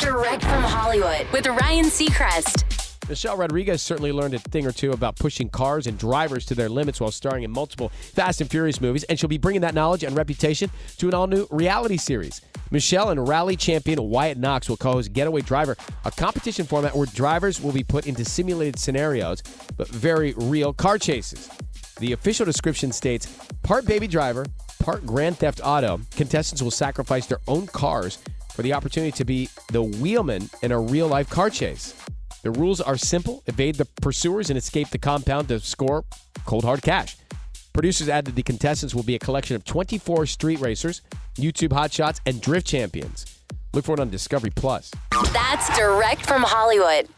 Direct from Hollywood with Ryan Seacrest. Michelle Rodriguez certainly learned a thing or two about pushing cars and drivers to their limits while starring in multiple Fast and Furious movies, and she'll be bringing that knowledge and reputation to an all new reality series. Michelle and rally champion Wyatt Knox will co host Getaway Driver, a competition format where drivers will be put into simulated scenarios, but very real car chases. The official description states part baby driver, part Grand Theft Auto. Contestants will sacrifice their own cars for the opportunity to be the wheelman in a real life car chase. The rules are simple evade the pursuers and escape the compound to score cold hard cash. Producers added the contestants will be a collection of 24 street racers, YouTube hotshots, and drift champions. Look for it on Discovery Plus. That's direct from Hollywood.